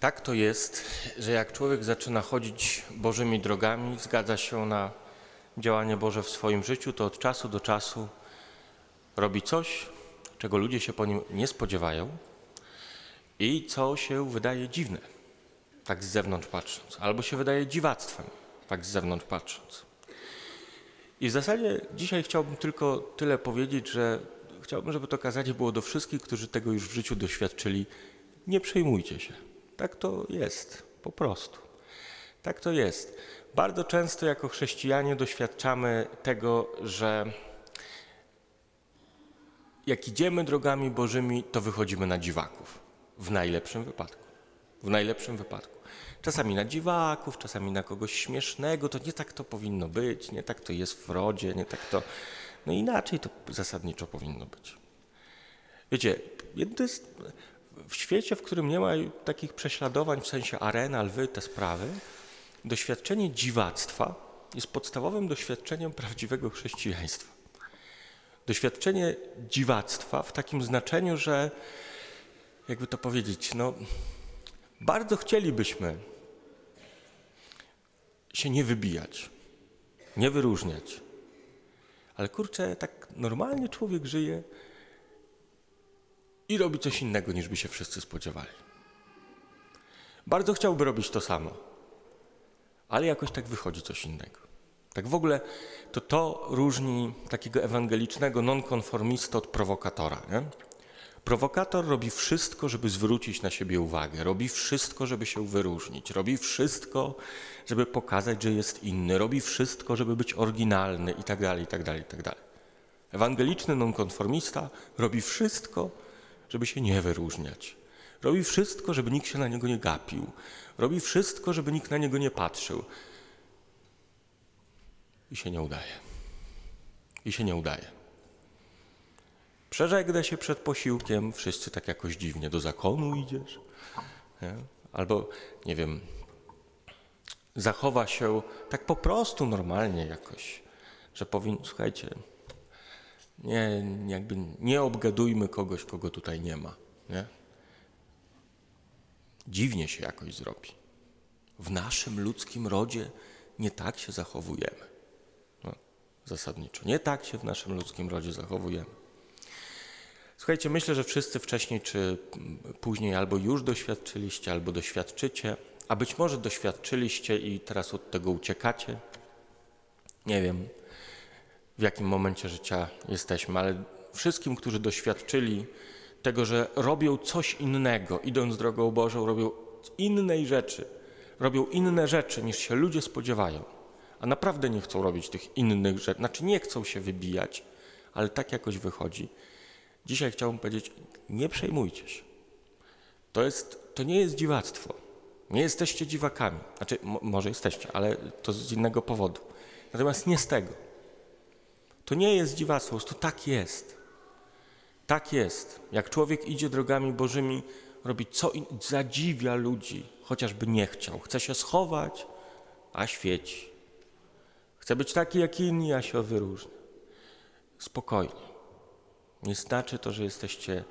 Tak to jest, że jak człowiek zaczyna chodzić Bożymi drogami, zgadza się na działanie Boże w swoim życiu, to od czasu do czasu robi coś, czego ludzie się po nim nie spodziewają i co się wydaje dziwne, tak z zewnątrz patrząc, albo się wydaje dziwactwem, tak z zewnątrz patrząc. I w zasadzie dzisiaj chciałbym tylko tyle powiedzieć, że chciałbym, żeby to kazanie było do wszystkich, którzy tego już w życiu doświadczyli. Nie przejmujcie się. Tak to jest, po prostu. Tak to jest. Bardzo często jako chrześcijanie doświadczamy tego, że jak idziemy drogami Bożymi, to wychodzimy na dziwaków. W najlepszym wypadku. W najlepszym wypadku. Czasami na dziwaków, czasami na kogoś śmiesznego. To nie tak to powinno być, nie tak to jest w rodzie, nie tak to. No inaczej to zasadniczo powinno być. Wiecie, to jest w świecie, w którym nie ma takich prześladowań w sensie arena, lwy, te sprawy, doświadczenie dziwactwa jest podstawowym doświadczeniem prawdziwego chrześcijaństwa. Doświadczenie dziwactwa w takim znaczeniu, że jakby to powiedzieć, no bardzo chcielibyśmy się nie wybijać, nie wyróżniać. Ale kurczę, tak normalnie człowiek żyje i robi coś innego, niż by się wszyscy spodziewali. Bardzo chciałby robić to samo, ale jakoś tak wychodzi coś innego. Tak w ogóle to to różni takiego ewangelicznego nonkonformista od prowokatora. Nie? Prowokator robi wszystko, żeby zwrócić na siebie uwagę, robi wszystko, żeby się wyróżnić, robi wszystko, żeby pokazać, że jest inny, robi wszystko, żeby być oryginalny itd., itd., itd. Ewangeliczny nonkonformista robi wszystko, żeby się nie wyróżniać. Robi wszystko, żeby nikt się na niego nie gapił. Robi wszystko, żeby nikt na niego nie patrzył. I się nie udaje. I się nie udaje. Przeżegnę się przed posiłkiem, wszyscy tak jakoś dziwnie, do zakonu idziesz. Nie? Albo, nie wiem, zachowa się tak po prostu normalnie jakoś, że powinien, słuchajcie, nie, jakby nie obgadujmy kogoś, kogo tutaj nie ma. Nie? Dziwnie się jakoś zrobi. W naszym ludzkim rodzie nie tak się zachowujemy. No, zasadniczo. Nie tak się w naszym ludzkim rodzie zachowujemy. Słuchajcie, myślę, że wszyscy wcześniej czy później albo już doświadczyliście, albo doświadczycie, a być może doświadczyliście i teraz od tego uciekacie. Nie wiem, w jakim momencie życia jesteśmy, ale wszystkim, którzy doświadczyli tego, że robią coś innego, idąc drogą Bożą, robią innej rzeczy, robią inne rzeczy niż się ludzie spodziewają, a naprawdę nie chcą robić tych innych rzeczy, znaczy nie chcą się wybijać, ale tak jakoś wychodzi. Dzisiaj chciałbym powiedzieć, nie przejmujcie się. To, jest, to nie jest dziwactwo. Nie jesteście dziwakami. Znaczy, może jesteście, ale to z innego powodu. Natomiast nie z tego. To nie jest dziwactwo, prostu tak jest. Tak jest. Jak człowiek idzie drogami Bożymi, robi co zadziwia ludzi, chociażby nie chciał. Chce się schować, a świeci. Chce być taki jak inni, a się wyróżnia. Spokojnie. Nie znaczy to, że jesteście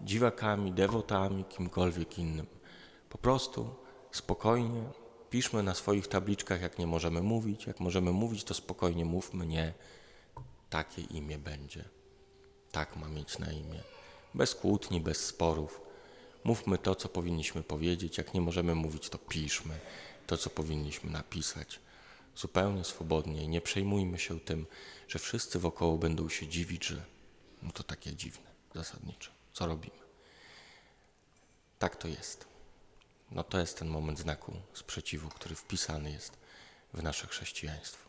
dziwakami, dewotami, kimkolwiek innym. Po prostu spokojnie piszmy na swoich tabliczkach, jak nie możemy mówić. Jak możemy mówić, to spokojnie mówmy nie takie imię będzie. Tak ma mieć na imię. Bez kłótni, bez sporów. Mówmy to, co powinniśmy powiedzieć. Jak nie możemy mówić, to piszmy to, co powinniśmy napisać. Zupełnie swobodnie i nie przejmujmy się tym, że wszyscy wokoło będą się dziwić, że no to takie dziwne, zasadniczo. Co robimy? Tak to jest. No to jest ten moment znaku sprzeciwu, który wpisany jest w nasze chrześcijaństwo.